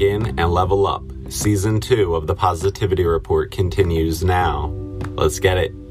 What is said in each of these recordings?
in and level up. Season 2 of the Positivity Report continues now. Let's get it.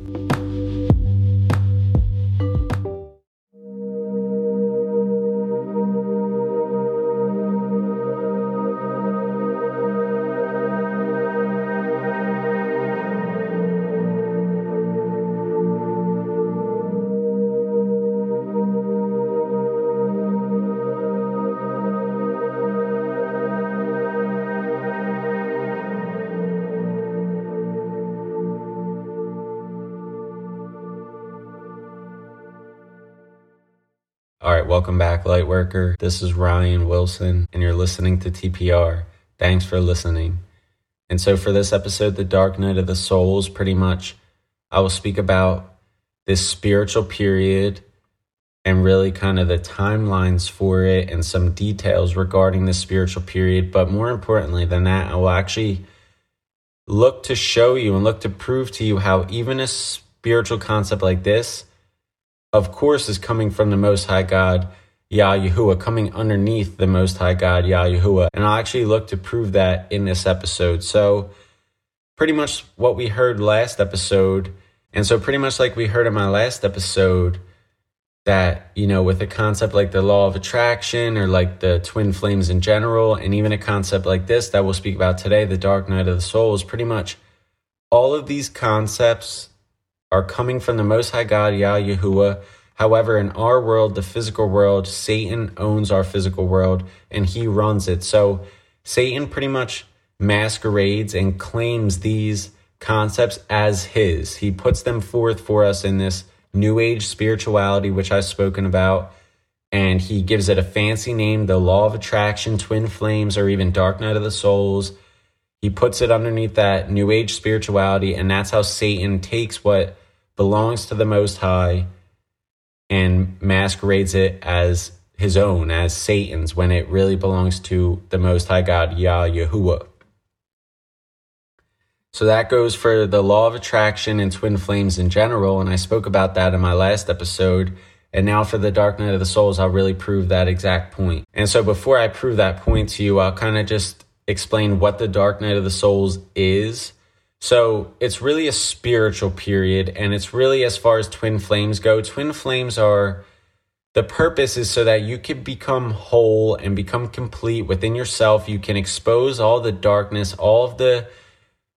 Welcome back, Lightworker. This is Ryan Wilson, and you're listening to TPR. Thanks for listening. And so, for this episode, The Dark Night of the Souls, pretty much, I will speak about this spiritual period and really kind of the timelines for it and some details regarding the spiritual period. But more importantly than that, I will actually look to show you and look to prove to you how even a spiritual concept like this of course, is coming from the Most High God, Yah Yahuwah, coming underneath the Most High God, Yah Yahuwah. And I'll actually look to prove that in this episode. So, pretty much what we heard last episode, and so pretty much like we heard in my last episode, that, you know, with a concept like the law of attraction or like the twin flames in general, and even a concept like this that we'll speak about today, the dark night of the soul, is pretty much all of these concepts are coming from the Most High God, Yah Yahuwah. However, in our world, the physical world, Satan owns our physical world and he runs it. So Satan pretty much masquerades and claims these concepts as his. He puts them forth for us in this new age spirituality, which I've spoken about. And he gives it a fancy name, the law of attraction, twin flames, or even dark night of the souls. He puts it underneath that new age spirituality, and that's how Satan takes what belongs to the Most High and masquerades it as his own, as Satan's, when it really belongs to the Most High God, Yah Yahuwah. So that goes for the law of attraction and twin flames in general, and I spoke about that in my last episode. And now for the dark night of the souls, I'll really prove that exact point. And so before I prove that point to you, I'll kind of just explain what the Dark Night of the Souls is. So it's really a spiritual period, and it's really as far as twin flames go. Twin flames are the purpose is so that you can become whole and become complete within yourself. You can expose all the darkness, all of the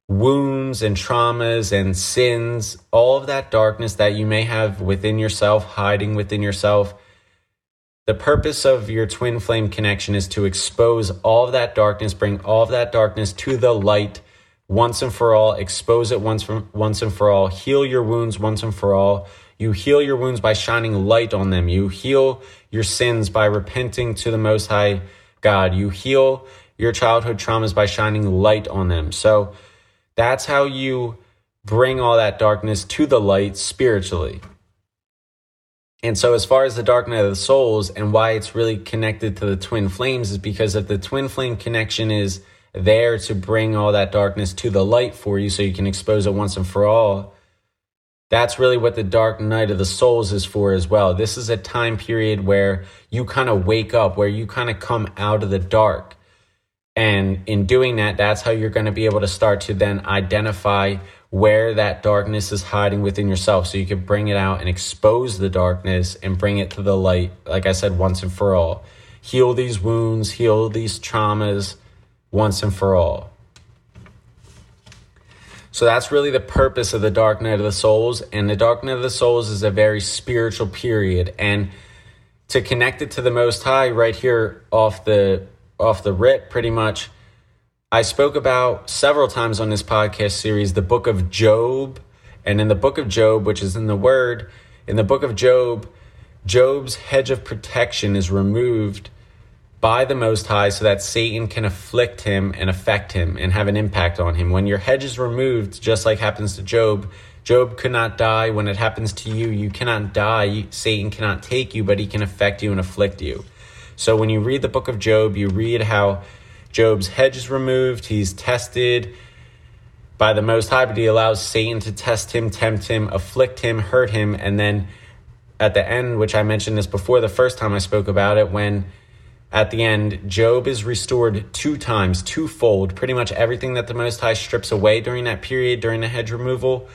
wounds and traumas and sins, all of that darkness that you may have within yourself, hiding within yourself the purpose of your twin flame connection is to expose all of that darkness, bring all of that darkness to the light once and for all, expose it once, once and for all, heal your wounds once and for all. You heal your wounds by shining light on them. You heal your sins by repenting to the Most High God. You heal your childhood traumas by shining light on them. So that's how you bring all that darkness to the light spiritually. And so, as far as the Dark Night of the Souls and why it's really connected to the twin flames, is because if the twin flame connection is there to bring all that darkness to the light for you so you can expose it once and for all, that's really what the Dark Night of the Souls is for as well. This is a time period where you kind of wake up, where you kind of come out of the dark. And in doing that, that's how you're going to be able to start to then identify where that darkness is hiding within yourself so you can bring it out and expose the darkness and bring it to the light, like I said, once and for all. Heal these wounds, heal these traumas once and for all. So that's really the purpose of the Dark Night of the Souls. And the Dark Night of the Souls is a very spiritual period. And to connect it to the Most High, right here off the off the rip, pretty much, I spoke about several times on this podcast series the book of Job. And in the book of Job, which is in the Word, in the book of Job, Job's hedge of protection is removed by the Most High so that Satan can afflict him and affect him and have an impact on him. When your hedge is removed, just like happens to Job, Job could not die. When it happens to you, you cannot die. Satan cannot take you, but he can affect you and afflict you. So when you read the book of Job, you read how Job's hedge is removed. He's tested by the Most High, but he allows Satan to test him, tempt him, afflict him, hurt him. And then at the end, which I mentioned this before the first time I spoke about it, when at the end, Job is restored two times, twofold. Pretty much everything that the Most High strips away during that period, during the hedge removal,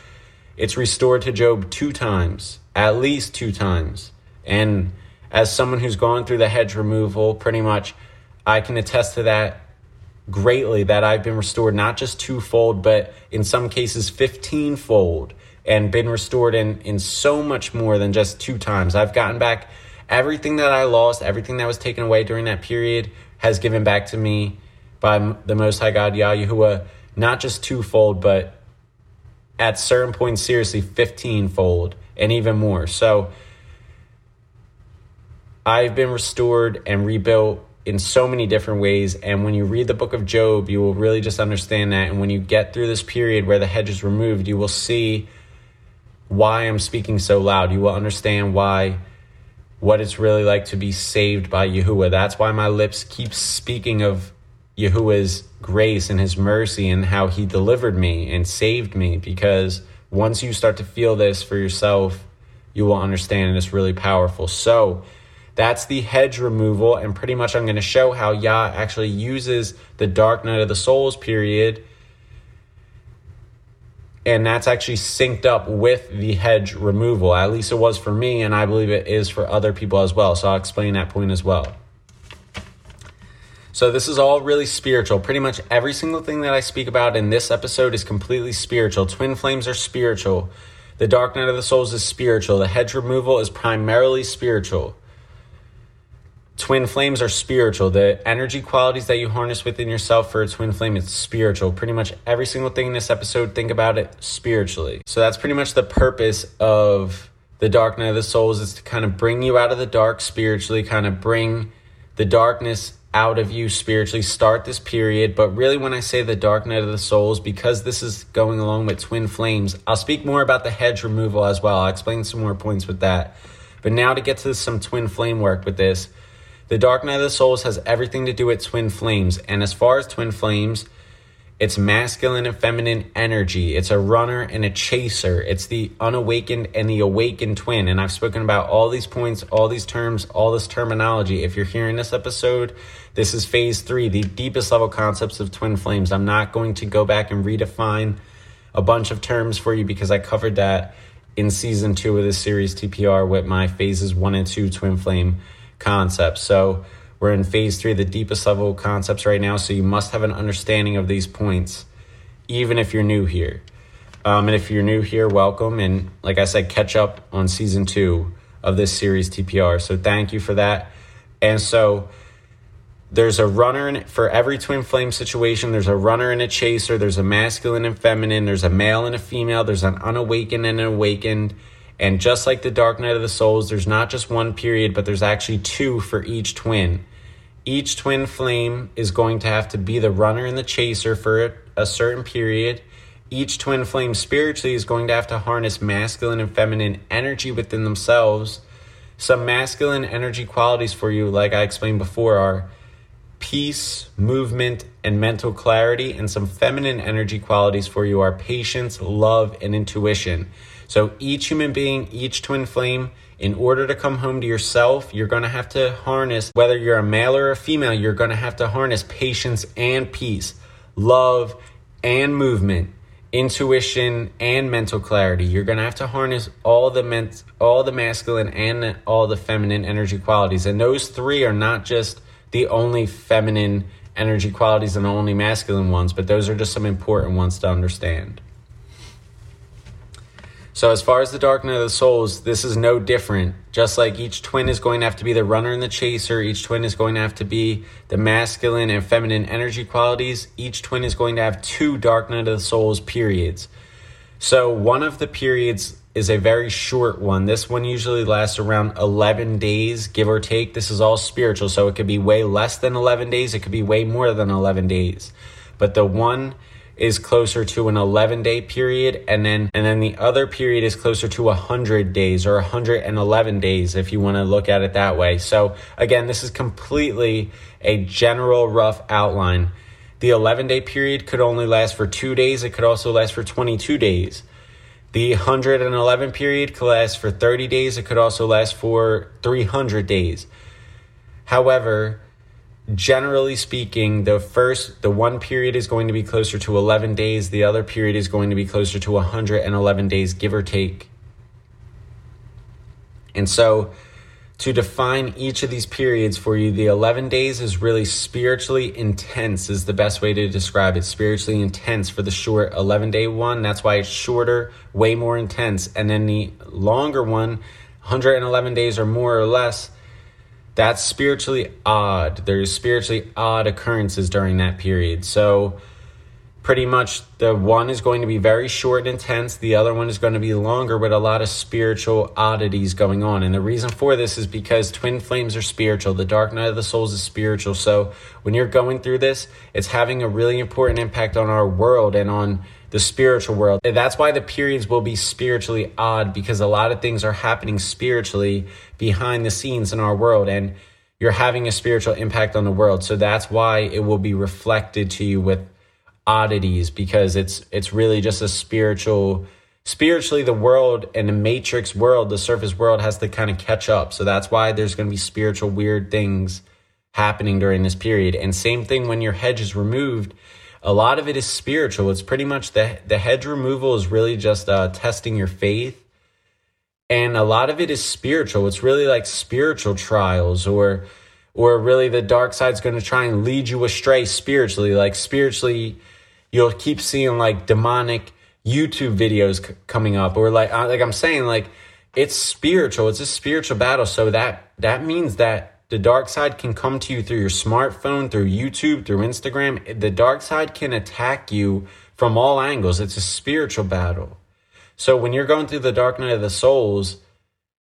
it's restored to Job two times, at least two times. And as someone who's gone through the hedge removal, pretty much, I can attest to that greatly that I've been restored not just twofold, but in some cases, 15 fold, and been restored in, in so much more than just two times. I've gotten back everything that I lost, everything that was taken away during that period has given back to me by the Most High God, Yahuwah, not just twofold, but at certain points, seriously, 15 fold and even more. So I've been restored and rebuilt in so many different ways. And when you read the book of Job, you will really just understand that. And when you get through this period where the hedge is removed, you will see why I'm speaking so loud. You will understand why what it's really like to be saved by Yahuwah. That's why my lips keep speaking of Yahuwah's grace and his mercy and how he delivered me and saved me because once you start to feel this for yourself, you will understand and it's really powerful. So, that's the hedge removal, and pretty much I'm going to show how Yah actually uses the dark night of the souls period and that's actually synced up with the hedge removal. At least it was for me, and I believe it is for other people as well. So I'll explain that point as well. So this is all really spiritual. Pretty much every single thing that I speak about in this episode is completely spiritual. Twin flames are spiritual. The dark night of the souls is spiritual. The hedge removal is primarily spiritual. Twin flames are spiritual. The energy qualities that you harness within yourself for a twin flame is spiritual. Pretty much every single thing in this episode, think about it spiritually. So that's pretty much the purpose of the dark night of the souls is to kind of bring you out of the dark spiritually, kind of bring the darkness out of you spiritually, start this period. But really, when I say the dark night of the souls, because this is going along with twin flames, I'll speak more about the hedge removal as well. I'll explain some more points with that. But now to get to some twin flame work with this, the Dark Night of the Souls has everything to do with twin flames. And as far as twin flames, it's masculine and feminine energy. It's a runner and a chaser. It's the unawakened and the awakened twin. And I've spoken about all these points, all these terms, all this terminology. If you're hearing this episode, this is phase three, the deepest level concepts of twin flames. I'm not going to go back and redefine a bunch of terms for you because I covered that in season two of this series TPR with my phases one and two twin flame concepts. So we're in phase three, the deepest level concepts right now. So you must have an understanding of these points, even if you're new here. Um, and if you're new here, welcome. And like I said, catch up on season two of this series TPR. So thank you for that. And so there's a runner in, for every twin flame situation. There's a runner and a chaser. There's a masculine and feminine. There's a male and a female. There's an unawakened and an awakened. And just like the Dark Night of the Souls, there's not just one period, but there's actually two for each twin. Each twin flame is going to have to be the runner and the chaser for a certain period. Each twin flame spiritually is going to have to harness masculine and feminine energy within themselves. Some masculine energy qualities for you, like I explained before, are peace, movement, and mental clarity. And some feminine energy qualities for you are patience, love, and intuition. So each human being, each twin flame, in order to come home to yourself, you're going to have to harness, whether you're a male or a female, you're going to have to harness patience and peace, love and movement, intuition and mental clarity. You're going to have to harness all the ment- all the masculine and all the feminine energy qualities. And those three are not just the only feminine energy qualities and the only masculine ones, but those are just some important ones to understand. So, as far as the Dark Night of the Souls, this is no different. Just like each twin is going to have to be the runner and the chaser, each twin is going to have to be the masculine and feminine energy qualities, each twin is going to have two Dark Night of the Souls periods. So, one of the periods is a very short one. This one usually lasts around 11 days, give or take. This is all spiritual, so it could be way less than 11 days, it could be way more than 11 days. But the one is closer to an 11 day period and then and then the other period is closer to 100 days or 111 days if you want to look at it that way. So again, this is completely a general rough outline. The 11 day period could only last for 2 days, it could also last for 22 days. The 111 period could last for 30 days, it could also last for 300 days. However, generally speaking, the first, the one period is going to be closer to 11 days, the other period is going to be closer to 111 days, give or take. And so, to define each of these periods for you, the 11 days is really spiritually intense, is the best way to describe it. Spiritually intense for the short 11 day one. That's why it's shorter, way more intense. And then the longer one, 111 days or more or less, that's spiritually odd. There's spiritually odd occurrences during that period. So, pretty much the one is going to be very short and intense, the other one is going to be longer with a lot of spiritual oddities going on. And the reason for this is because twin flames are spiritual. The dark night of the souls is spiritual. So, when you're going through this, it's having a really important impact on our world and on the spiritual world. And that's why the periods will be spiritually odd because a lot of things are happening spiritually behind the scenes in our world and you're having a spiritual impact on the world. So that's why it will be reflected to you with oddities because it's it's really just a spiritual spiritually the world and the matrix world, the surface world has to kind of catch up. So that's why there's going to be spiritual weird things happening during this period. And same thing when your hedge is removed, a lot of it is spiritual. It's pretty much the the hedge removal is really just uh, testing your faith, and a lot of it is spiritual. It's really like spiritual trials, or or really the dark side's going to try and lead you astray spiritually. Like spiritually, you'll keep seeing like demonic YouTube videos c- coming up, or like uh, like I'm saying, like it's spiritual. It's a spiritual battle. So that that means that the dark side can come to you through your smartphone, through YouTube, through Instagram. The dark side can attack you from all angles. It's a spiritual battle. So when you're going through the dark night of the souls,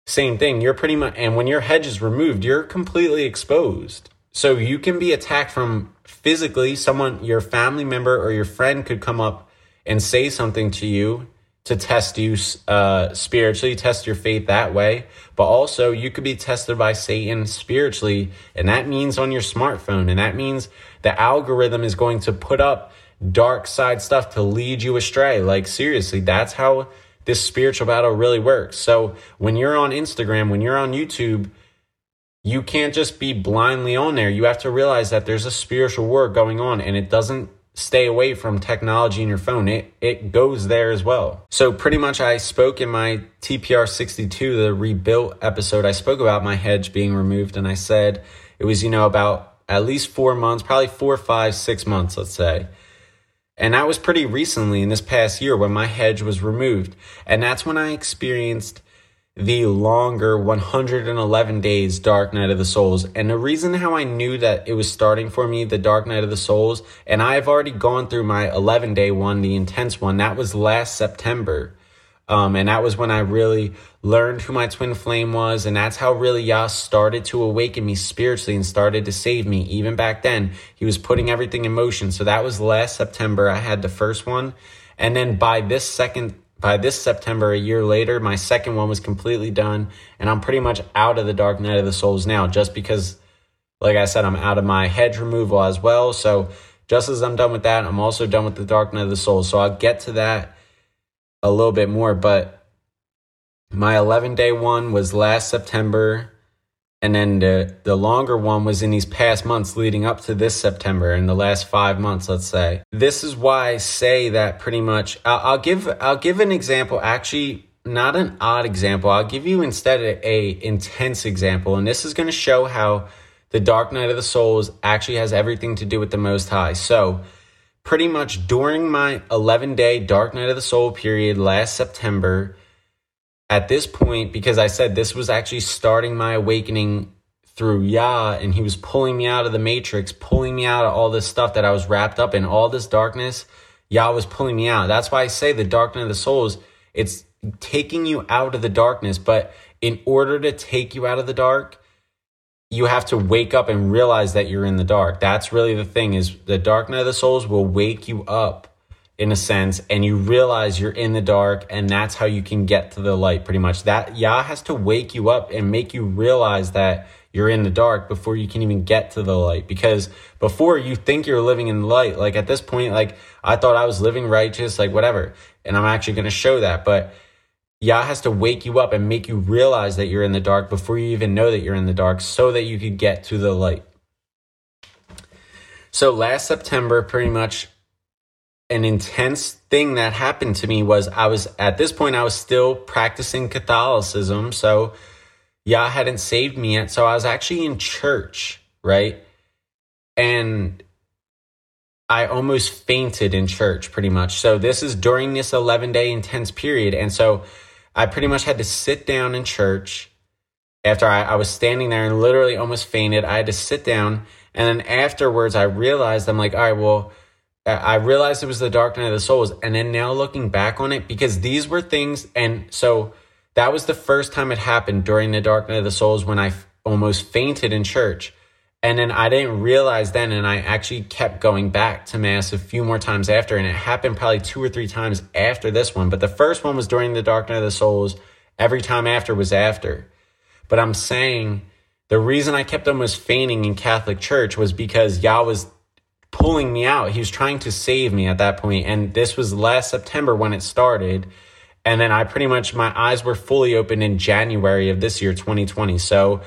same thing. You're pretty much, and when your hedge is removed, you're completely exposed. So you can be attacked from physically, someone, your family member or your friend could come up and say something to you to test you uh, spiritually, test your faith that way. But also, you could be tested by Satan spiritually, and that means on your smartphone, and that means the algorithm is going to put up dark side stuff to lead you astray. Like, seriously, that's how this spiritual battle really works. So, when you're on Instagram, when you're on YouTube, you can't just be blindly on there. You have to realize that there's a spiritual war going on, and it doesn't stay away from technology in your phone. It it goes there as well. So pretty much I spoke in my TPR 62 the rebuilt episode I spoke about my hedge being removed and I said it was you know about at least 4 months, probably four, five, six months let's say. And that was pretty recently in this past year when my hedge was removed. And that's when I experienced the longer 111 days Dark Night of the Souls. And the reason how I knew that it was starting for me, the Dark Night of the Souls, and I've already gone through my 11 day one, the intense one, that was last September. Um, and that was when I really learned who my twin flame was. And that's how really Yah started to awaken me spiritually and started to save me. Even back then, he was putting everything in motion. So that was last September. I had the first one. And then by this second by this September, a year later, my second one was completely done, and I'm pretty much out of the Dark Night of the Souls now, just because, like I said, I'm out of my hedge removal as well. So, just as I'm done with that, I'm also done with the Dark Night of the Souls. So, I'll get to that a little bit more, but my 11 day one was last September and then the, the longer one was in these past months leading up to this September, in the last five months, let's say. This is why I say that pretty much. I'll, I'll give I'll give an example. Actually, not an odd example. I'll give you instead a, intense example, and this is going to show how the Dark Night of the Souls actually has everything to do with the Most High. So, pretty much during my 11 day Dark Night of the Soul period last September at this point, because I said this was actually starting my awakening through Yah, and he was pulling me out of the matrix, pulling me out of all this stuff that I was wrapped up in, all this darkness. Yah was pulling me out. That's why I say the darkness of the souls, it's taking you out of the darkness. But in order to take you out of the dark, you have to wake up and realize that you're in the dark. That's really the thing is the darkness of the souls will wake you up in a sense and you realize you're in the dark and that's how you can get to the light pretty much. That yah has to wake you up and make you realize that you're in the dark before you can even get to the light. Because before you think you're living in light. Like at this point like i thought i was living righteous like whatever. And i'm actually going to show that. But yah has to wake you up and make you realize that you're in the dark before you even know that you're in the dark so that you could get to the light. So last September, pretty much an intense thing that happened to me was I was at this point I was still practicing Catholicism, so Yah hadn't saved me yet. So I was actually in church, right? And I almost fainted in church pretty much. So this is during this 11 day intense period. And so I pretty much had to sit down in church after I, I was standing there and literally almost fainted. I had to sit down. And then afterwards, I realized I'm like, all right, well, I realized it was the dark night of the souls. And then now looking back on it, because these were things, and so that was the first time it happened during the dark night of the souls when I f- almost fainted in church. And then I didn't realize then, and I actually kept going back to Mass a few more times after, and it happened probably two or three times after this one. But the first one was during the dark night of the souls. Every time after was after. But I'm saying the reason I kept almost fainting in Catholic Church was because Yah was pulling me out. He was trying to save me at that point. And this was last September when it started. And then I pretty much, my eyes were fully open in January of this year, 2020. So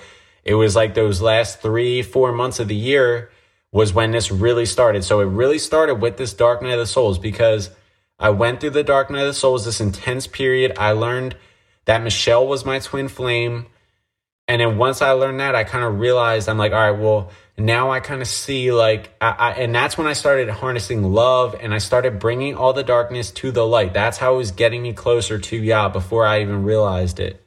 it was like those last three, four months of the year was when this really started. So it really started with this Dark Night of the Souls because I went through the Dark Night of the Souls, this intense period. I learned that Michelle was my twin flame. And then once I learned that, I kind of realized I'm like, all right, well, now I kind of see like, I, I, and that's when I started harnessing love and I started bringing all the darkness to the light. That's how it was getting me closer to Yah before I even realized it.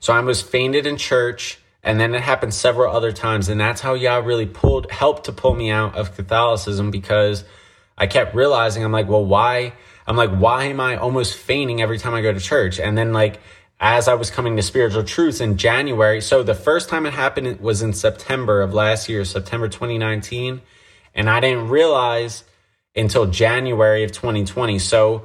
So I was fainted in church, and then it happened several other times, and that's how Yah really pulled, helped to pull me out of Catholicism because I kept realizing I'm like, well, why? I'm like, why am I almost fainting every time I go to church? And then like as I was coming to spiritual truths in January. So the first time it happened was in September of last year, September 2019. And I didn't realize until January of 2020. So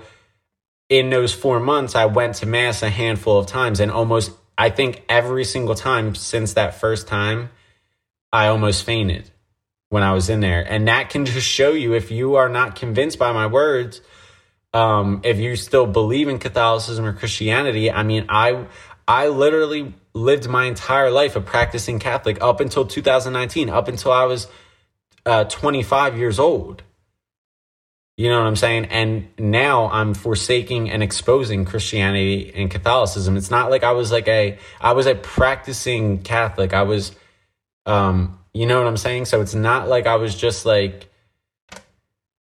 in those four months, I went to Mass a handful of times and almost, I think every single time since that first time, I almost fainted when I was in there. And that can just show you if you are not convinced by my words um, if you still believe in Catholicism or Christianity, I mean, I I literally lived my entire life a practicing Catholic up until 2019, up until I was uh, 25 years old. You know what I'm saying? And now I'm forsaking and exposing Christianity and Catholicism. It's not like I was like a I was a practicing Catholic. I was um you know what I'm saying? So it's not like I was just like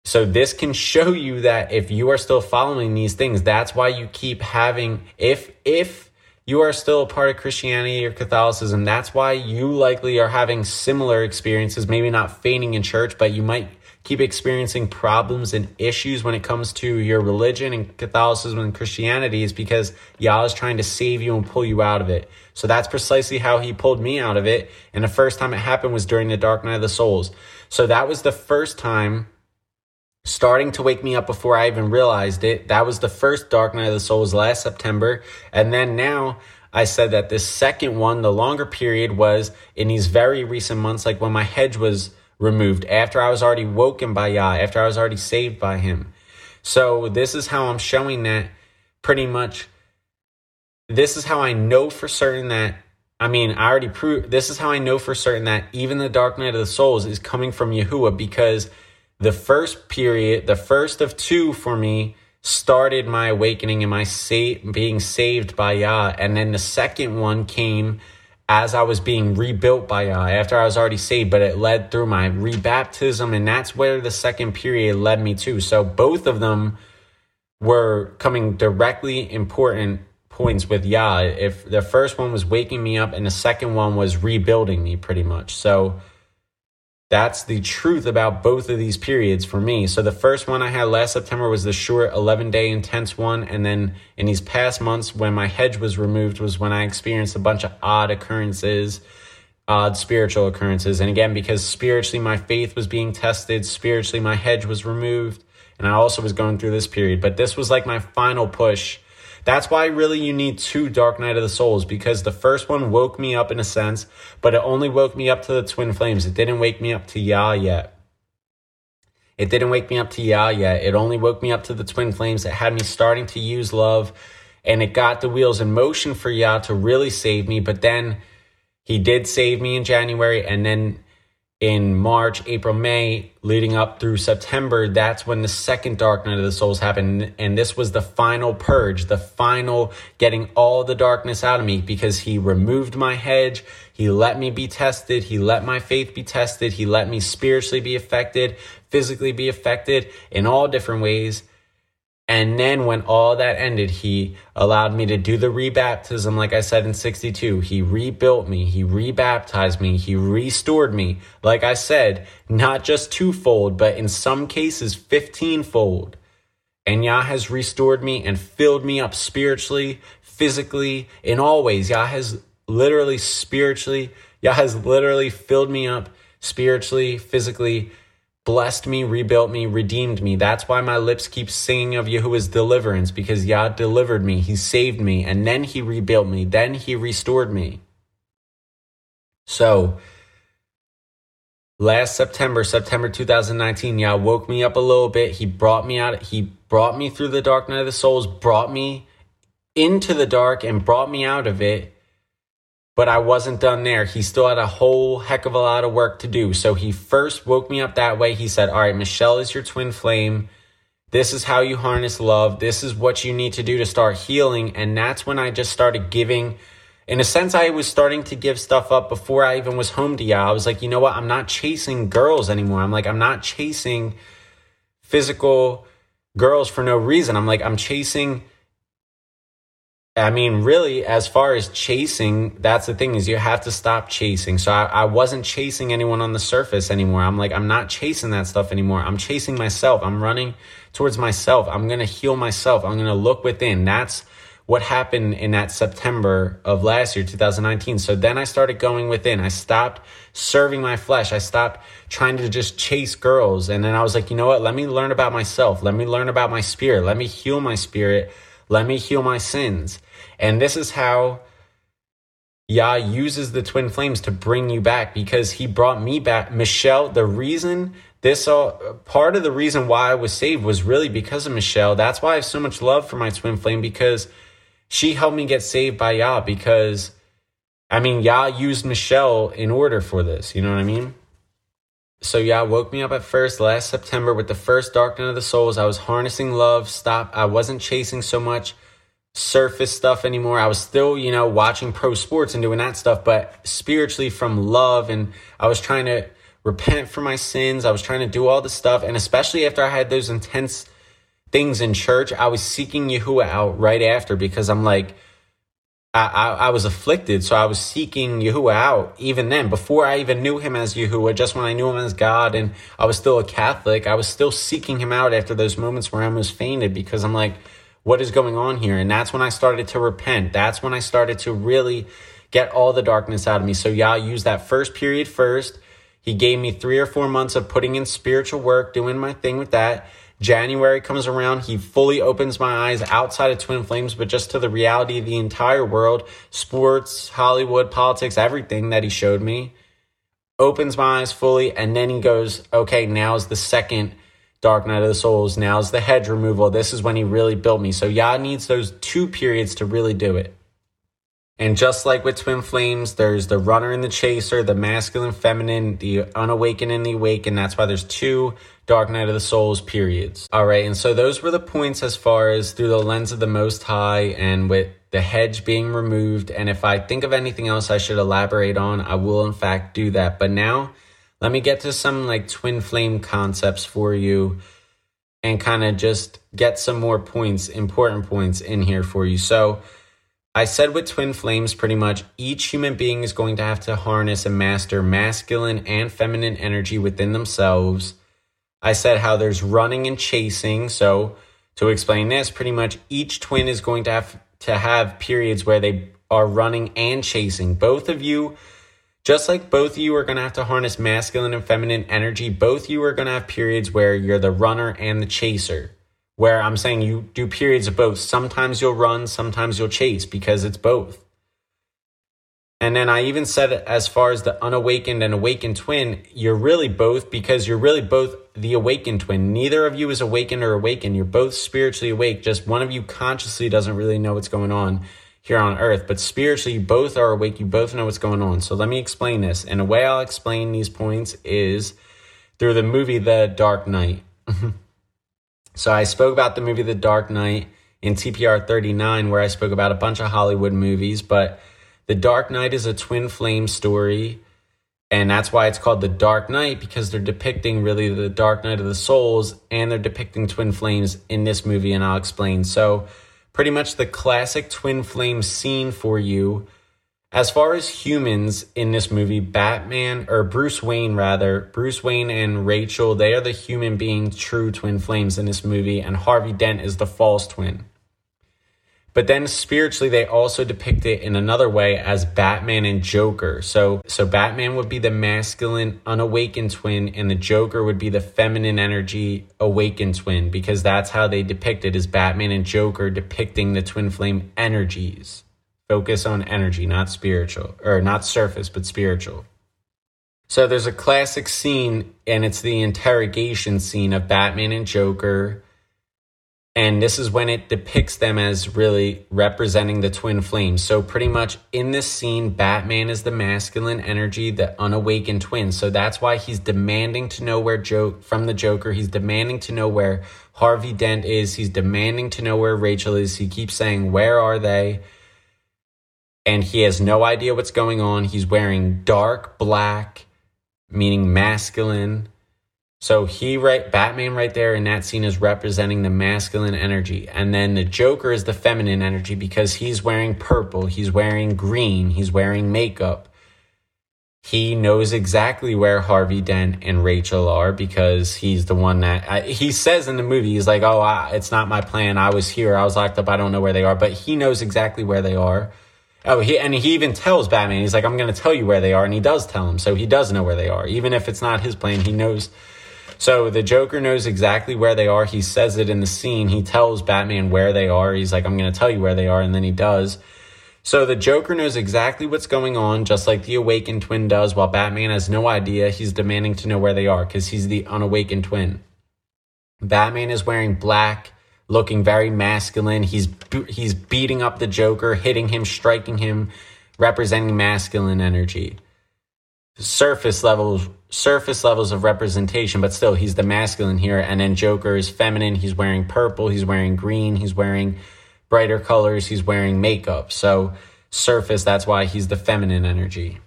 so this can show you that if you are still following these things, that's why you keep having if if you are still a part of Christianity or Catholicism, that's why you likely are having similar experiences, maybe not fainting in church, but you might keep experiencing problems and issues when it comes to your religion and Catholicism and Christianity is because Yah is trying to save you and pull you out of it. So that's precisely how he pulled me out of it. And the first time it happened was during the dark night of the souls. So that was the first time starting to wake me up before I even realized it. That was the first Dark Night of the Souls last September. And then now I said that this second one, the longer period, was in these very recent months, like when my hedge was removed, after I was already woken by Yah, after I was already saved by Him. So this is how I'm showing that pretty much. This is how I know for certain that I mean, I already proved this is how I know for certain that even the dark night of the souls is coming from Yahuwah because the first period, the first of two for me, started my awakening and my sa- being saved by Yah. And then the second one came as I was being rebuilt by Yah after I was already saved, but it led through my rebaptism. And that's where the second period led me to. So both of them were coming directly important points with Yah. If the first one was waking me up and the second one was rebuilding me pretty much. So, that's the truth about both of these periods for me. So the first one I had last September was the short 11 day intense one. And then in these past months, when my hedge was removed, was when I experienced a bunch of odd occurrences, odd spiritual occurrences. And again, because spiritually my faith was being tested, spiritually my hedge was removed. And I also was going through this period. But this was like my final push that's why really you need two Dark Night of the Souls because the first one woke me up in a sense, but it only woke me up to the twin flames. It didn't wake me up to Yah yet. It didn't wake me up to Yah yet. It only woke me up to the twin flames. It had me starting to use love and it got the wheels in motion for Yah to really save me. But then he did save me in January and then in March, April, May, leading up through September, that's when the second Dark Night of the Souls happened. And this was the final purge, the final getting all the darkness out of me because he removed my hedge. He let me be tested. He let my faith be tested. He let me spiritually be affected, physically be affected in all different ways. And then when all that ended, he allowed me to do the rebaptism, like I said in 62. He rebuilt me, he rebaptized me, he restored me. Like I said, not just twofold, but in some cases, 15 fold. And Yah has restored me and filled me up spiritually, physically, in all ways. Yah has literally spiritually, Yah has literally filled me up spiritually, physically, blessed me, rebuilt me, redeemed me. That's why my lips keep singing of Yahuwah's deliverance because Yah delivered me, He saved me, and then He rebuilt me, then He restored me. So, last September, September 2019, Yah woke me up a little bit. He brought me out, He brought me through the dark night of the souls, brought me into the dark, and brought me out of it but I wasn't done there. He still had a whole heck of a lot of work to do. So he first woke me up that way. He said, All right, Michelle is your twin flame. This is how you harness love. This is what you need to do to start healing. And that's when I just started giving. In a sense, I was starting to give stuff up before I even was home to y'all. I was like, you know what? I'm not chasing girls anymore. I'm like, I'm not chasing physical girls for no reason. I'm like, I'm chasing I mean, really, as far as chasing, that's the thing is you have to stop chasing. So I, I, wasn't chasing anyone on the surface anymore. I'm like, I'm not chasing that stuff anymore. I'm chasing myself. I'm running towards myself. I'm going to heal myself. I'm going to look within. That's what happened in that September of last year, 2019. So then I started going within. I stopped serving my flesh. I stopped trying to just chase girls. And then I was like, you know what? Let me learn about myself. Let me learn about my spirit. Let me heal my spirit let me heal my sins. And this is how Yah uses the twin flames to bring you back because he brought me back. Michelle, the reason this all part of the reason why I was saved was really because of Michelle. That's why I have so much love for my twin flame because she helped me get saved by Yah because I mean Yah used Michelle in order for this, you know what I mean? So Yah woke me up at first last September with the first Dark Night of the Souls. I was harnessing love. Stop. I wasn't chasing so much surface stuff anymore. I was still, you know, watching pro sports and doing that stuff, but spiritually from love. And I was trying to repent for my sins. I was trying to do all the stuff. And especially after I had those intense things in church, I was seeking Yahuwah out right after because I'm like, I, I, I, was afflicted, so I was seeking Yahuwah out even then, before I even knew him as Yahuwah, just when I knew him as God and I was still a Catholic, I was still seeking him out after those moments where I almost fainted because I'm like, what is going on here? And that's when I started to repent. That's when I started to really get all the darkness out of me. So Yah used that first period first. He gave me three or four months of putting in spiritual work, doing my thing with that. January comes around, he fully opens my eyes outside of Twin Flames, but just to the reality of the entire world sports, Hollywood, politics, everything that he showed me. Opens my eyes fully, and then he goes, okay, now's the second Dark Night of the Souls. Now's the hedge removal. This is when he really built me. So Yah needs those two periods to really do it. And just like with twin flames, there's the runner and the chaser, the masculine, feminine, the unawakened and the awakened. That's why there's two Dark Night of the Souls periods. All right, and so those were the points as far as through the lens of the Most High and with the hedge being removed. And if I think of anything else I should elaborate on, I will in fact do that. But now, let me get to some like twin flame concepts for you and kind of just get some more points, important points in here for you. So, I said with twin flames, pretty much each human being is going to have to harness and master masculine and feminine energy within themselves. I said how there's running and chasing. So, to explain this, pretty much each twin is going to have to have periods where they are running and chasing. Both of you, just like both of you are going to have to harness masculine and feminine energy, both of you are going to have periods where you're the runner and the chaser where I'm saying you do periods of both. Sometimes you'll run, sometimes you'll chase because it's both. And then I even said as far as the unawakened and awakened twin, you're really both because you're really both the awakened twin. Neither of you is awakened or awakened. You're both spiritually awake. Just one of you consciously doesn't really know what's going on. here on earth, but spiritually, you both are awake. You both know what's going on. So let me explain this. And the way I'll explain these points is through the movie The Dark Knight. so I spoke about the movie The Dark Knight in TPR 39, where I spoke about a bunch of Hollywood movies, but The Dark Knight is a twin flame story. And that's why it's called The Dark Knight, because they're depicting really the dark night of the souls and they're depicting twin flames in this movie. And I'll explain. So, pretty much the classic twin flame scene for you. As far as humans in this movie, Batman, or Bruce Wayne rather, Bruce Wayne and Rachel, they are the human being true twin flames in this movie, and Harvey Dent is the false twin. But then spiritually, they also depict it in another way as Batman and Joker. So, so Batman would be the masculine, unawakened twin, and the Joker would be the feminine energy, awakened twin, because that's how they depict as Batman and Joker depicting the twin flame energies. Focus on energy, not spiritual, or not surface, but spiritual. So there's a classic scene, and it's the interrogation scene of Batman and Joker and this is when it depicts them as really representing the twin flames. So, pretty much in this scene, Batman is the masculine energy, the unawakened twin. So, that's why he's demanding to know where Joe from the Joker. He's demanding to know where Harvey Dent is. He's demanding to know where Rachel is. He keeps saying, Where are they? And he has no idea what's going on. He's wearing dark black, meaning masculine so he right Batman right there in that scene is representing the masculine energy. And then the Joker is the feminine energy because he's wearing purple, he's wearing green, he's wearing makeup. He knows exactly where Harvey Dent and Rachel are because he's the one that he says in the movie, he's like, Oh, I, it's not my plan. I was here. I was locked up. I don't know where they are. But he knows exactly where they are. Oh, he and he even tells Batman, he's like, I'm to tell you where they are. And he does tell him. So he does know where they are. Even if it's not his plan, he knows so the Joker knows exactly where they are. He says it in the scene. He tells Batman where they are. He's like, I'm to tell you where they are. And then he does. So the Joker knows exactly what's going on, just like the awakened twin does, while Batman has no idea. He's demanding to know where they are because he's the unawakened twin. Batman is wearing black, looking very masculine. He's he's beating up the Joker, hitting him, striking him, representing masculine energy surface levels surface levels of representation, but still he's the masculine here. And then Joker is feminine. He's wearing purple, he's wearing green, he's wearing brighter colors, he's wearing makeup. So surface, that's why he's the feminine energy.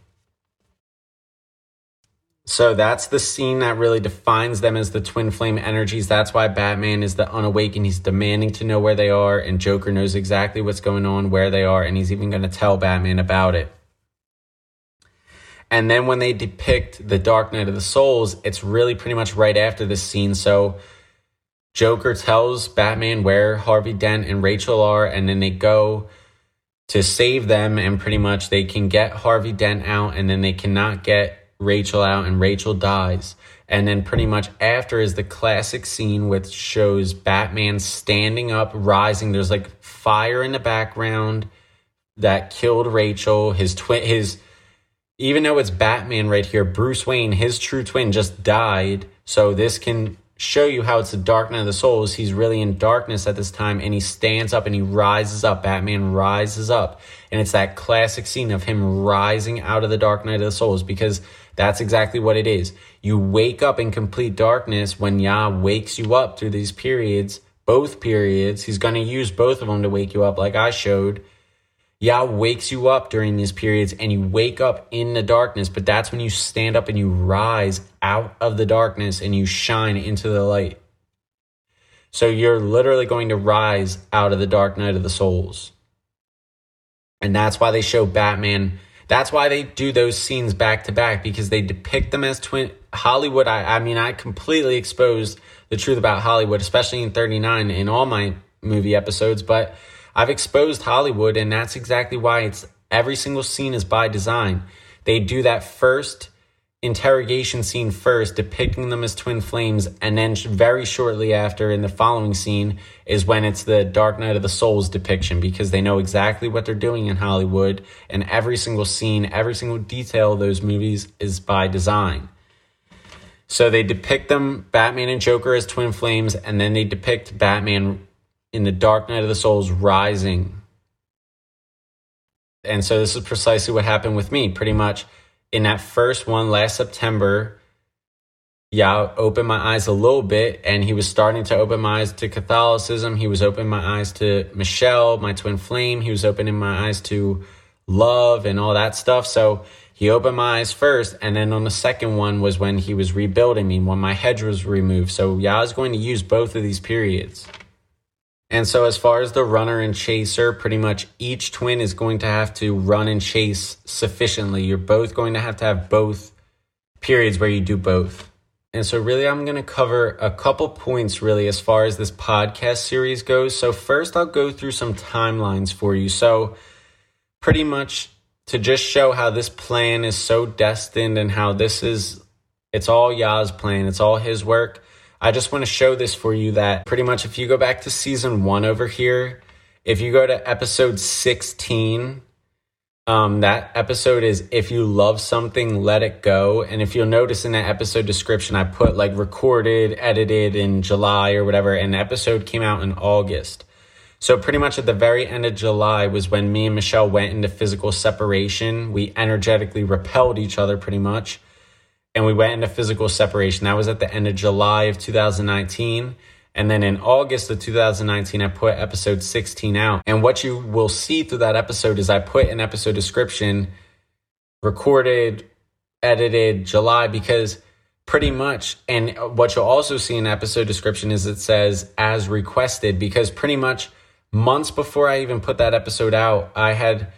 So that's the scene that really defines them as the twin flame energies. That's why Batman is the unawakened. He's demanding to know where they are, and Joker knows exactly what's going on, where they are, and he's even going to tell Batman about it. And then when they depict the Dark Night of the Souls, it's really pretty much right after this scene. So Joker tells Batman where Harvey Dent and Rachel are, and then they go to save them, and pretty much they can get Harvey Dent out, and then they cannot get Rachel out, and Rachel dies. And then pretty much after is the classic scene which shows Batman standing up, rising. There's like fire in the background that killed Rachel. His twin, his even though it's Batman right here, Bruce Wayne, his true twin, just died. So this can show you how it's the dark night of the souls. He's really in darkness at this time and he stands up and he rises up. Batman rises up. And it's that classic scene of him rising out of the dark night of the souls because that's exactly what it is. You wake up in complete darkness when Yah wakes you up through these periods, both periods. He's going to use both of them to wake you up, like I showed. Yah wakes you up during these periods and you wake up in the darkness, but that's when you stand up and you rise out of the darkness and you shine into the light. So you're literally going to rise out of the dark night of the souls. And that's why they show Batman. That's why they do those scenes back to back because they depict them as twin Hollywood. I, I mean, I completely exposed the truth about Hollywood, especially in 39 in all my movie episodes, but I've exposed Hollywood, and that's exactly why it's every single scene is by design. They do that first interrogation scene first, depicting them as twin flames, and then very shortly after, in the following scene, is when it's the Dark Night of the Souls depiction because they know exactly what they're doing in Hollywood, and every single scene, every single detail of those movies is by design. So they depict them, Batman and Joker, as twin flames, and then they depict Batman in the dark night of the souls rising And so this is precisely what happened with me. Pretty much in that first one last September, Yah, opened my eyes a little bit and he was starting to open my eyes to Catholicism. He was opening my eyes to Michelle, my twin flame. He was opening my eyes to love and all that stuff. So he opened my eyes first. And then on the second one was when he was rebuilding me, when my hedge was removed. So yeah, I was going to use both of these periods. And so, as far as the runner and chaser, pretty much each twin is going to have to run and chase sufficiently. You're both going to have to have both periods where you do both. And so, really, I'm going to cover a couple points, really, as far as this podcast series goes. So, first, I'll go through some timelines for you. So, pretty much to just show how this plan is so destined and how this is, it's all Yah's plan, it's all His work. I just want to show this for you that pretty much if you go back to season one over here, if you go to episode 16, um, that episode is if you love something, let it go. And if you'll notice in that episode description, I put like recorded, edited in July or whatever, and the episode came out in August. So pretty much at the very end of July was when me and Michelle went into physical separation. We energetically repelled each other pretty much and we went into physical separation. That was at the end of July of 2019. And then in August of 2019, I put episode 16 out. And what you will see through that episode is I put an episode description recorded, edited July because pretty much, and what you'll also see in episode description is it says as requested because pretty much months before I even put that episode out, I had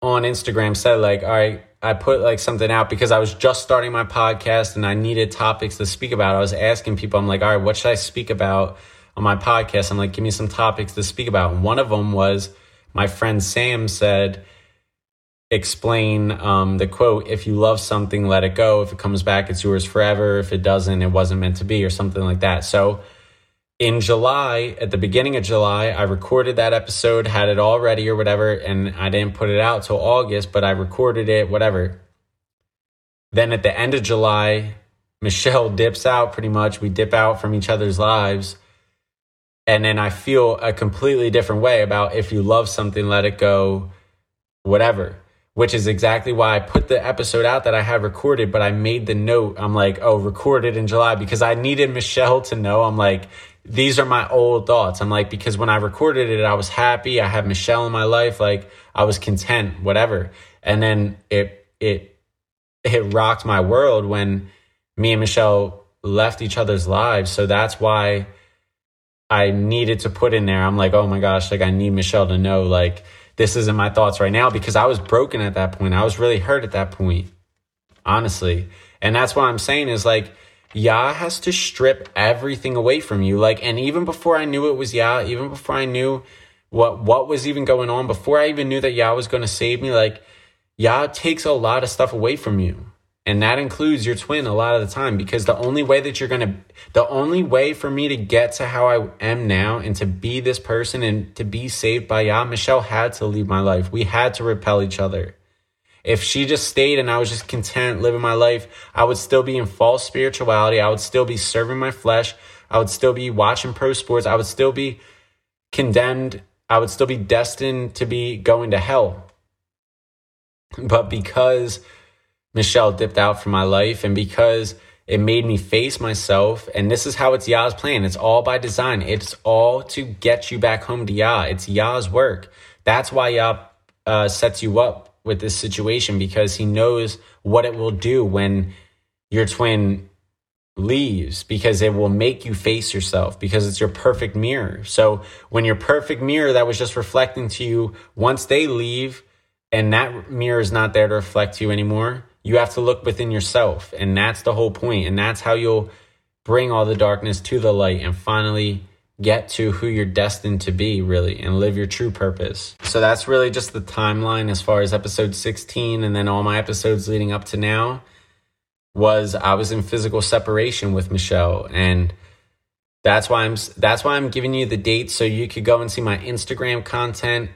on Instagram said like, all right, I put like something out because I was just starting my podcast and I needed topics to speak about. I was asking people, I'm like, all right, what should I speak about on my podcast? I'm like, give me some topics to speak about. And one of them was my friend Sam said, explain um, the quote, if you love something, let it go. If it comes back, it's yours forever. If it doesn't, it wasn't meant to be, or something like that. So, in July, at the beginning of July, I recorded that episode, had it all ready or whatever, and I didn't put it out till August, but I recorded it, whatever. Then at the end of July, Michelle dips out pretty much. We dip out from each other's lives. And then I feel a completely different way about if you love something, let it go, whatever which is exactly why I put the episode out that I had recorded, but I made the note. I'm like, oh, recorded in July because I needed Michelle to know. I'm like, these are my old thoughts. I'm like, because when I recorded it, I was happy. I had Michelle in my life. Like, I was content, whatever. And then it, it, it rocked my world when me and Michelle left each other's lives. So that's why I needed to put in there. I'm like, oh my gosh, like I need Michelle to know, like, this isn't my thoughts right now because I was broken at that point. I was really hurt at that point, honestly. And that's what I'm saying is like, Yah has to strip everything away from you. Like, and even before I knew it was Yah, even before I knew what what was even going on, before I even knew that Yah was going to save me, like Yah takes a lot of stuff away from you. And that includes your twin a lot of the time because the only way that you're going to, the only way for me to get to how I am now and to be this person and to be saved by Yah, Michelle had to leave my life. We had to repel each other. If she just stayed and I was just content living my life, I would still be in false spirituality. I would still be serving my flesh. I would still be watching pro sports. I would still be condemned. I would still be destined to be going to hell. But because Michelle dipped out from my life and because it made me face myself. And this is how it's Yah's plan. It's all by design. It's all to get you back home to Yah. It's Yah's work. That's why Yah uh, sets you up with this situation because he knows what it will do when your twin leaves because it will make you face yourself because it's your perfect mirror. So when your perfect mirror that was just reflecting to you, once they leave and that mirror is not there to reflect you anymore, you have to look within yourself. And that's the whole point. And that's how you'll bring all the darkness to the light and finally get to who you're destined to be, really, and live your true purpose. So that's really just the timeline as far as episode 16 and then all my episodes leading up to now was I was in physical separation with Michelle and that's why I'm that's why I'm giving you the dates so you could go and see my Instagram content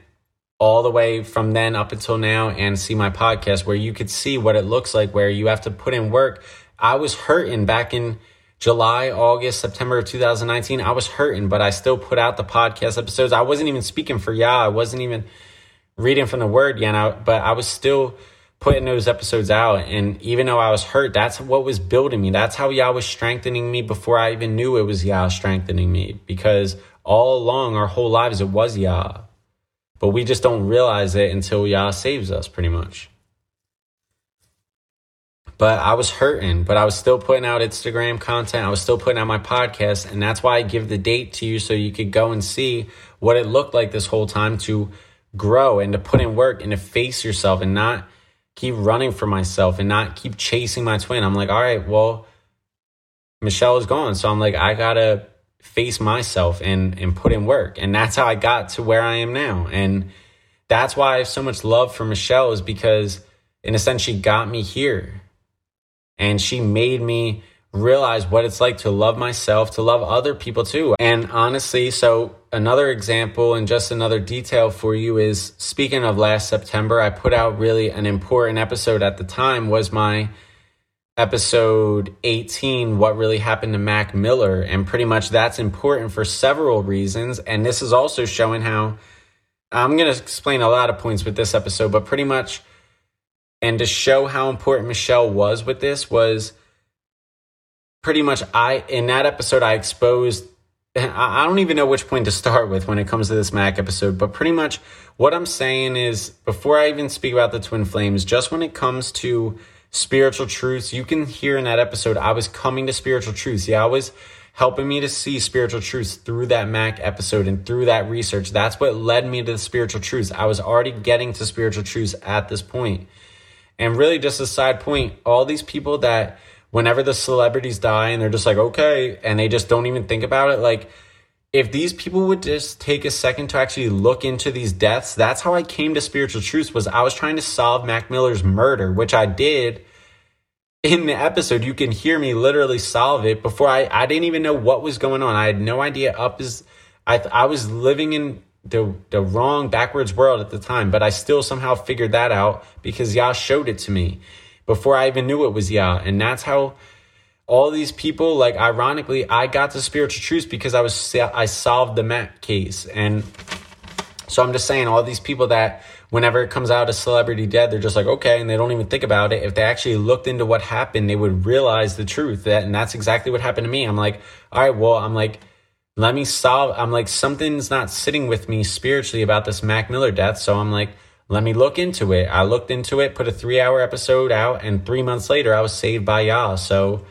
all the way from then up until now and see my podcast where you could see what it looks like where you have to put in work. I was hurting back in July, August, September of 2019. I was hurting, but I still put out the podcast episodes. I wasn't even speaking for Yah. I wasn't even reading from the word, you know, but I was still putting those episodes out. And even though I was hurt, that's what was building me. That's how Yah was strengthening me before I even knew it was Yah strengthening me. Because all along our whole lives, it was Yah. But we just don't realize it until Yah saves us, pretty much. But I was hurting, but I was still putting out Instagram content. I was still putting out my podcast. And that's why I give the date to you so you could go and see what it looked like this whole time to grow and to put in work and to face yourself and not keep running for myself and not keep chasing my twin. I'm like, all right, well, Michelle is gone. So I'm like, I gotta face myself and and put in work. And that's how I got to where I am now. And that's why I have so much love for Michelle, is because in a sense she got me here. And she made me realize what it's like to love myself, to love other people too. And honestly, so another example and just another detail for you is speaking of last September, I put out really an important episode at the time was my episode 18 what really happened to Mac Miller and pretty much that's important for several reasons and this is also showing how I'm going to explain a lot of points with this episode but pretty much and to show how important Michelle was with this was pretty much I in that episode I exposed I don't even know which point to start with when it comes to this Mac episode, but pretty much what I'm saying is before I even speak about the twin flames, just when it comes to spiritual truths, you can hear in that episode I was coming to spiritual truths. Yah, I was helping me to see spiritual truths through that Mac episode and through that research. That's what led me to the spiritual truths. I was already getting to spiritual truths at this point. And really just a side point, all these people that whenever the celebrities die and they're just like, okay, and they just don't even think about it, like, if these people would just take a second to actually look into these deaths, that's how I came to spiritual truths was I was trying to solve Mac Miller's murder, which I did in the episode. You can hear me literally solve it before I, I didn't even know what was going on. I had no idea up is, I, I was living in the, the wrong backwards world at the time, but I still somehow figured that out because Yah showed it to me before I even knew it was Yah. And that's how all these people, like ironically, I got to spiritual truths because I was I solved the Mac case. And so I'm just saying, all these people that whenever it comes out a celebrity dead, they're just like, okay, and they don't even think about it. If they actually looked into what happened, they would realize the truth. That and that's exactly what happened to me. I'm like, all right, well, I'm like, let me solve. I'm like, something's not sitting with me spiritually about this Mac Miller death. So I'm like, let me look into it. I looked into it, put a three hour episode out, and three months later, I was saved by Yah. So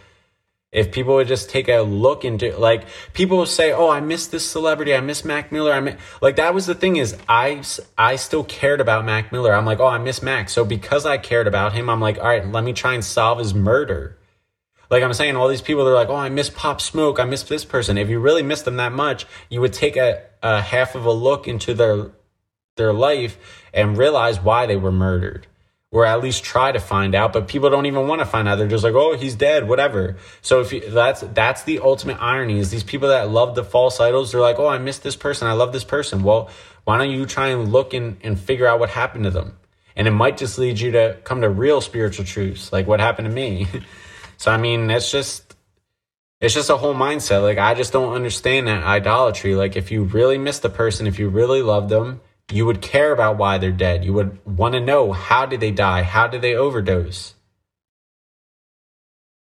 if people would just take a look into like people will say, "Oh, I miss this celebrity. I miss Mac Miller." I miss, like that was the thing is I I still cared about Mac Miller. I'm like, "Oh, I miss Mac." So because I cared about him, I'm like, "All right, let me try and solve his murder." Like I'm saying, all these people they're like, "Oh, I miss Pop Smoke. I miss this person." If you really miss them that much, you would take a, a half of a look into their their life and realize why they were murdered. Or at least try to find out but people don't even want to find out. They're just like oh he's dead whatever. So if you, that's that's the ultimate irony is these people that love the false idols they're like oh i miss this person. I love this person. Well why don't you try and look and, and figure out what happened to them? And it might just lead you to come to real spiritual truths like what happened to me so i mean it's just it's just a whole mindset like i just don't understand that idolatry like if you really miss the person if you really love them you would care about why they're dead. You would want to know how did they die? How did they overdose?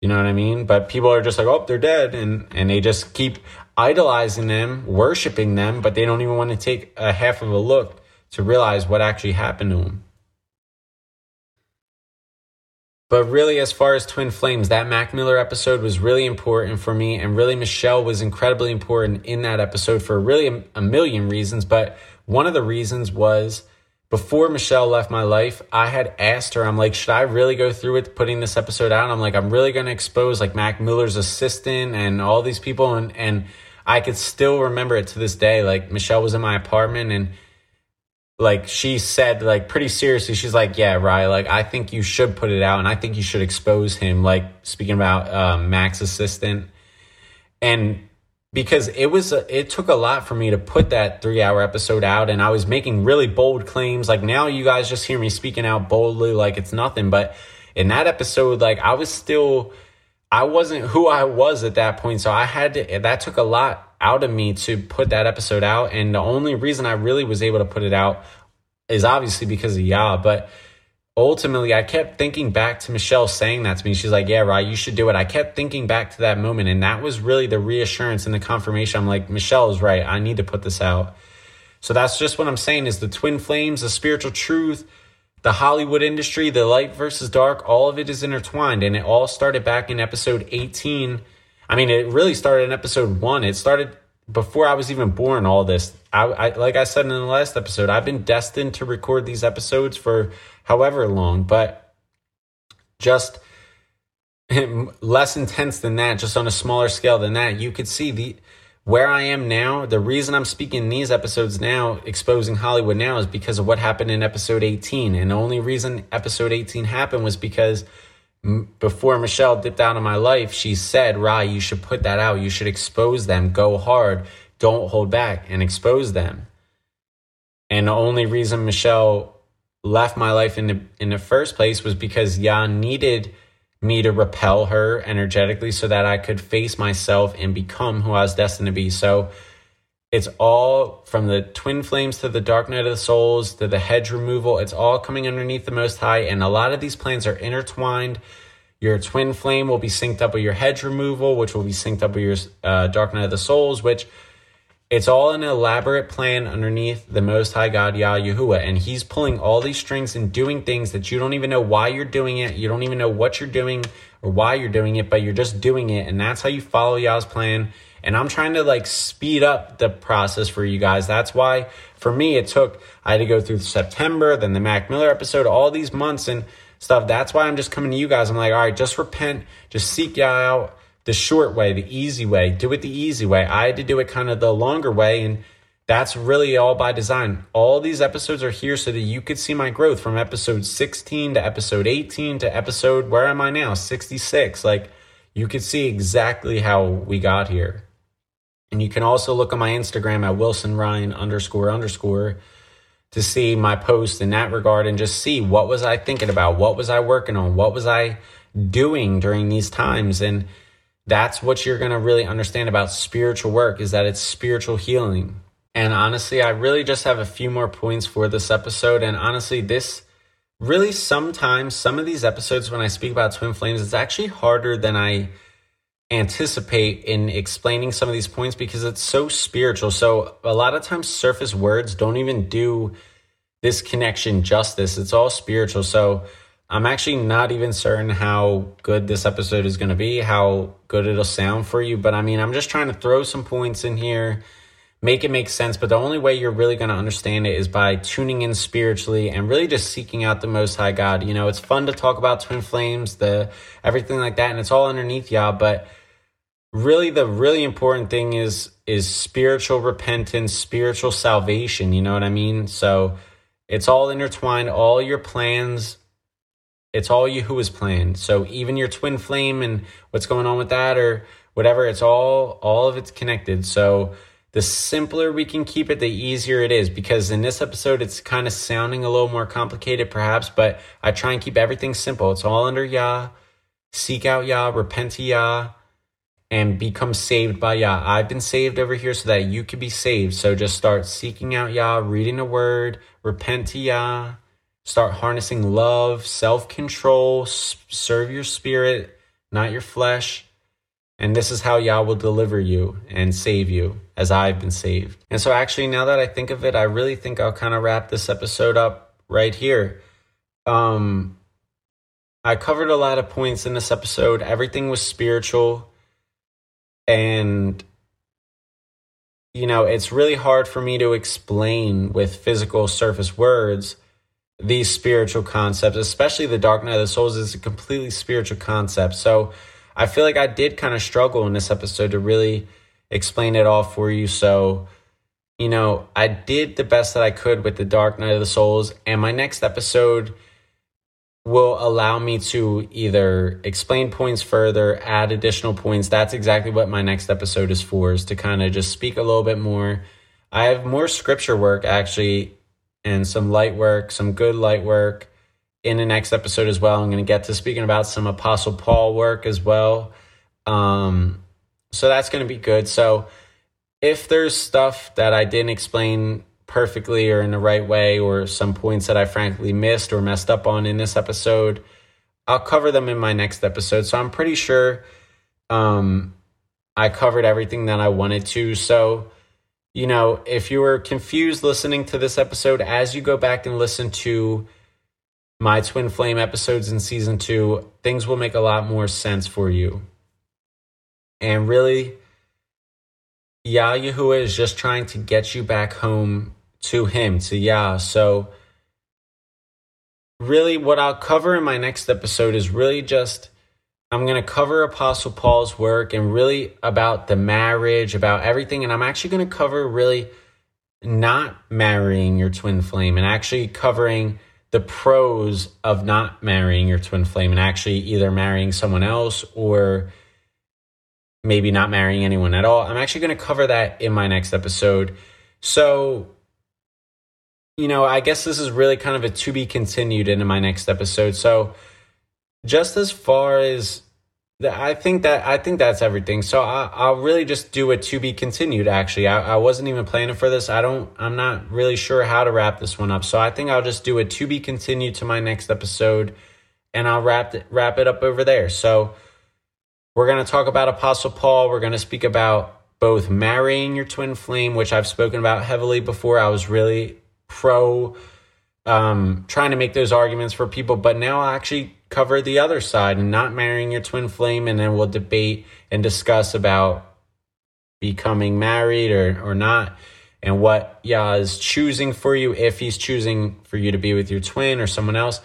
You know what I mean? But people are just like, oh, they're dead. And, and they just keep idolizing them, worshiping them, but they don't even want to take a half of a look to realize what actually happened to them. But really, as far as Twin Flames, that Mac Miller episode was really important for me. And really, Michelle was incredibly important in that episode for really a, million reasons. But one of the reasons was before Michelle left my life, I had asked her, I'm like, should I really go through with putting this episode out? I'm like, I'm really going to expose like Mac Miller's assistant and all these people. And, and I could still remember it to this day. Like Michelle was in my apartment and like she said, like pretty seriously, she's like, yeah, right. Like, I think you should put it out and I think you should expose him. Like speaking about uh, Mac's assistant. And because it was it took a lot for me to put that three hour episode out and i was making really bold claims like now you guys just hear me speaking out boldly like it's nothing but in that episode like i was still i wasn't who i was at that point so i had to that took a lot out of me to put that episode out and the only reason i really was able to put it out is obviously because of Yah, but ultimately I kept thinking back to Michelle saying that to me. She's like, Yeah, right, you should do it. I kept thinking back to that moment, and that was really the reassurance and the confirmation. I'm like, Michelle is right. I need to put this out. So that's just what I'm saying is the twin flames, the spiritual truth, the Hollywood industry, the light versus dark, all of it is intertwined. And it all started back in episode 18. I mean, it really started in episode one. It started before I was even born, all this. I, I, like I said in the last episode, I've been destined to record these episodes for however long, but just less intense than that, just on a smaller scale than that. You could see the where I am now. The reason I'm speaking these episodes now, exposing Hollywood now, is because of what happened in episode 18. And the only reason episode 18 happened was because before Michelle dipped out of my life, she said, Rye, you should put that out. You should expose them. Go hard. Don't hold back and expose them. And the only reason Michelle left my life in the in the first place was because Yah needed me to repel her energetically so that I could face myself and become who I was destined to be. So it's all from the twin flames to the dark night of the souls to the hedge removal. It's all coming underneath the Most High. And a lot of these plans are intertwined. Your twin flame will be synced up with your hedge removal, which will be synced up with your uh, dark night of the souls, which it's all an elaborate plan underneath the Most High God, Yah Yahuwah. And He's pulling all these strings and doing things that you don't even know why you're doing it. You don't even know what you're doing or why you're doing it, but you're just doing it. And that's how you follow Yah's plan. And I'm trying to like speed up the process for you guys. That's why for me, it took, I had to go through September, then the Mac Miller episode, all these months and stuff. That's why I'm just coming to you guys. I'm like, all right, just repent, just seek Yah out the short way, the easy way. Do it the easy way. I had to do it kind of the longer way. And that's really all by design. All these episodes are here so that you could see my growth from episode 16 to episode 18 to episode, where am I now? 66. Like, you could see exactly how we got here. And you can also look on my Instagram at Wilson Ryan underscore underscore to see my post in that regard and just see what was I thinking about? What was I working on? What was I doing during these times? And that's what you're going to really understand about spiritual work is that it's spiritual healing. And honestly, I really just have a few more points for this episode. And honestly, this really sometimes, some of these episodes when I speak about twin flames, it's actually harder than I anticipate in explaining some of these points because it's so spiritual. So a lot of times, surface words don't even do this connection justice. It's all spiritual. So I'm actually not even certain how good this episode is going to be, how good it'll sound for you. But I mean, I'm just trying to throw some points in here, make it make sense. But the only way you're really going to understand it is by tuning in spiritually and really just seeking out the Most High God. You know, it's fun to talk about twin flames, the everything like that, and it's all underneath Yah. But really, the really important thing is is spiritual repentance, spiritual salvation. You know what I mean? So it's all intertwined. All your plans it's all Yahuwah's plan. So even your twin flame and what's going on with that or whatever, it's all all of it's connected. So the simpler we can keep it, the easier it is. Because in this episode, it's kind of sounding a little more complicated, perhaps, but I try and keep everything simple. It's all under Yah. Seek out Yah, repent to Yah, and become saved by Yah. I've been saved over here so that you could be saved. So just start seeking out Yah, reading the word, repent to Yah Start harnessing love, self control, serve your spirit, not your flesh. And this is how Yah will deliver you and save you as I've been saved. And so, actually, now that I think of it, I really think I'll kind of wrap this episode up right here. Um, I covered a lot of points in this episode. Everything was spiritual. And, you know, it's really hard for me to explain with physical surface words these spiritual concepts, especially the dark night of the souls is a completely spiritual concept. So I feel like I did kind of struggle in this episode to really explain it all for you. So, you know, I did the best that I could with the dark night of the souls, and my next episode will allow me to either explain points further, add additional points. That's exactly what my next episode is for, is to kind of just speak a little bit more. I have more scripture work actually and some light work, some good light work in the next episode as well. I'm going to get to speaking about some Apostle Paul work as well. Um, so that's going to be good. So if there's stuff that I didn't explain perfectly or in the right way, or some points that I frankly missed or messed up on in this episode, I'll cover them in my next episode. So I'm pretty sure um, I covered everything that I wanted to. So, you know, if you were confused listening to this episode, as you go back and listen to my Twin Flame episodes in season two, things will make a lot more sense for you. And really, Yah Yahuwah is just trying to get you back home to Him, to Yah. So, really, what I'll cover in my next episode is really just I'm going to cover Apostle Paul's work and really about the marriage, about everything. And I'm actually going to cover really not marrying your twin flame and actually covering the pros of not marrying your twin flame and actually either marrying someone else or maybe not marrying anyone at all. I'm actually going to cover that in my next episode. So, you know, I guess this is really kind of a to be continued into my next episode. So, just as far as I think that I think that's everything. So I, will really just do a to be continued. Actually, I, I wasn't even planning for this. I don't. I'm not really sure how to wrap this one up. So I think I'll just do a to be continued to my next episode, and I'll wrap it wrap it up over there. So we're gonna talk about Apostle Paul. We're gonna speak about both marrying your twin flame, which I've spoken about heavily before. I was really pro um, trying to make those arguments for people, but now I actually cover the other side and not marrying your twin flame, and then we'll debate and discuss about becoming married or, or not and what Yah is choosing for you if he's choosing for you to be with your twin or someone else.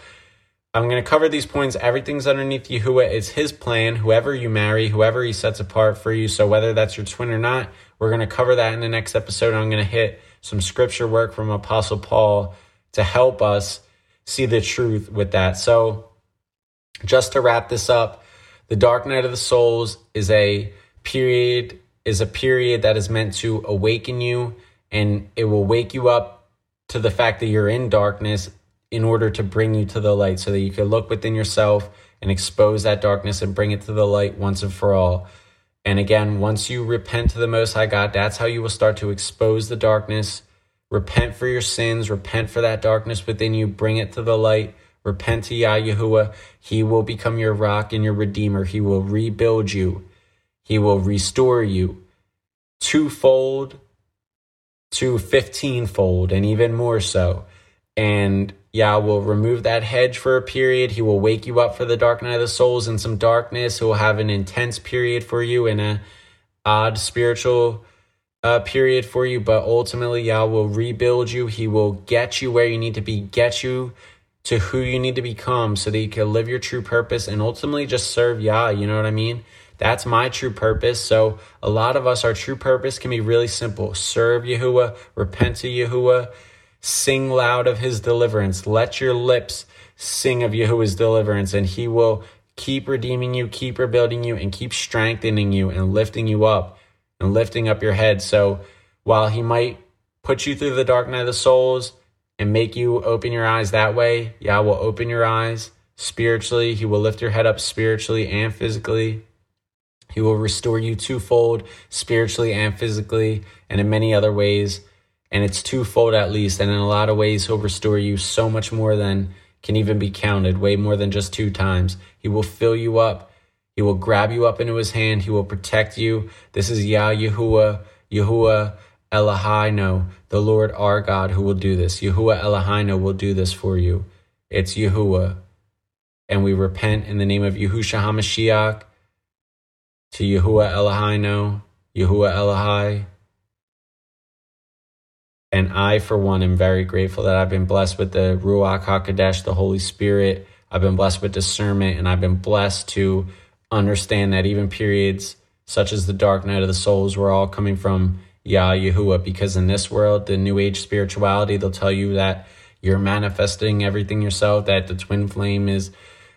I'm going to cover these points. Everything's underneath Yahuwah. It's his plan. Whoever you marry, whoever he sets apart for you. So whether that's your twin or not, we're going to cover that in the next episode. I'm going to hit some scripture work from Apostle Paul to help us see the truth with that. So just to wrap this up, the dark night of the souls is a period is a period that is meant to awaken you and it will wake you up to the fact that you're in darkness in order to bring you to the light so that you can look within yourself and expose that darkness and bring it to the light once and for all. And again, once you repent to the Most High God, that's how you will start to expose the darkness. Repent for your sins, repent for that darkness within you, bring it to the light Repent to Yah Yahuwah. He will become your rock and your redeemer. He will rebuild you. He will restore you twofold to fifteenfold and even more so. And Yah will remove that hedge for a period. He will wake you up for the dark night of the souls and some darkness. He will have an intense period for you in a odd spiritual uh, period for you. But ultimately, Yah will rebuild you. He will get you where you need to be, get you to who you need to become so that you can live your true purpose and ultimately just serve Yah. You know what I mean? That's my true purpose. So a lot of us, our true purpose can be really simple. Serve Yahuwah, repent to Yahuwah, sing loud of his deliverance. Let your lips sing of Yahuwah's deliverance and he will keep redeeming you, keep rebuilding you, and keep strengthening you and lifting you up and lifting up your head. So while he might put you through the dark night of the souls, and make you open your eyes that way, Yah will open your eyes spiritually. He will lift your head up spiritually and physically. He will restore you twofold, spiritually and physically, and in many other ways. And it's twofold at least. And in a lot of ways, He'll restore you so much more than can even be counted, way more than just two times. He will fill you up. He will grab you up into His hand. He will protect you. This is Yah Yahuwah, Yahuwah Eloheinu, the Lord our God, who will do this. Yahuwah Eloheinu will do this for you. It's Yahuwah. And we repent in the name of Yahusha HaMashiach to Yahuwah Eloheinu, Yahuwah Elohai. And I, for one, am very grateful that I've been blessed with the Ruach HaKodesh, the Holy Spirit. I've been blessed with discernment, and I've been blessed to understand that even periods such as the dark night of the souls were all coming from Yah Yahuwah, because in this world, the New Age spirituality, they'll tell you that you're manifesting everything yourself, that the twin flame is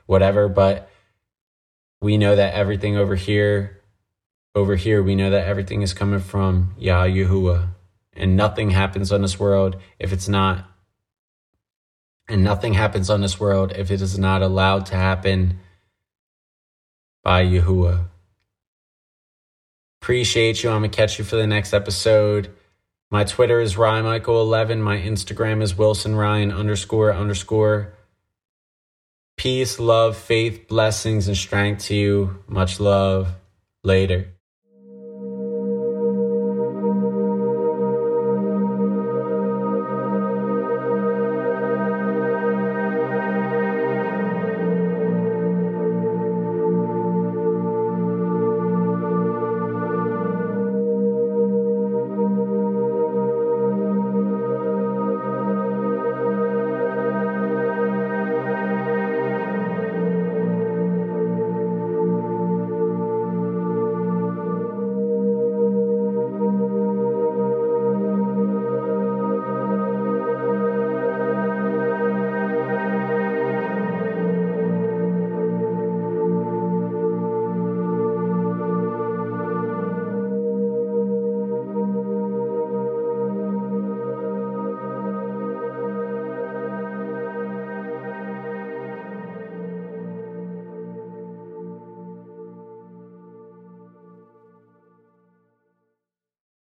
whatever, but we know that everything over here, over here, we know that everything is coming from Yah Yahuwah. And nothing happens on this world if it's not, and nothing happens on this world if it is not allowed to happen by Yahuwah. Appreciate you. I'm going to catch you for the next episode. My Twitter is RyMichael11. My Instagram is Wilson Ryan underscore underscore. Peace, love, faith, blessings, and strength to you. Much love. Later.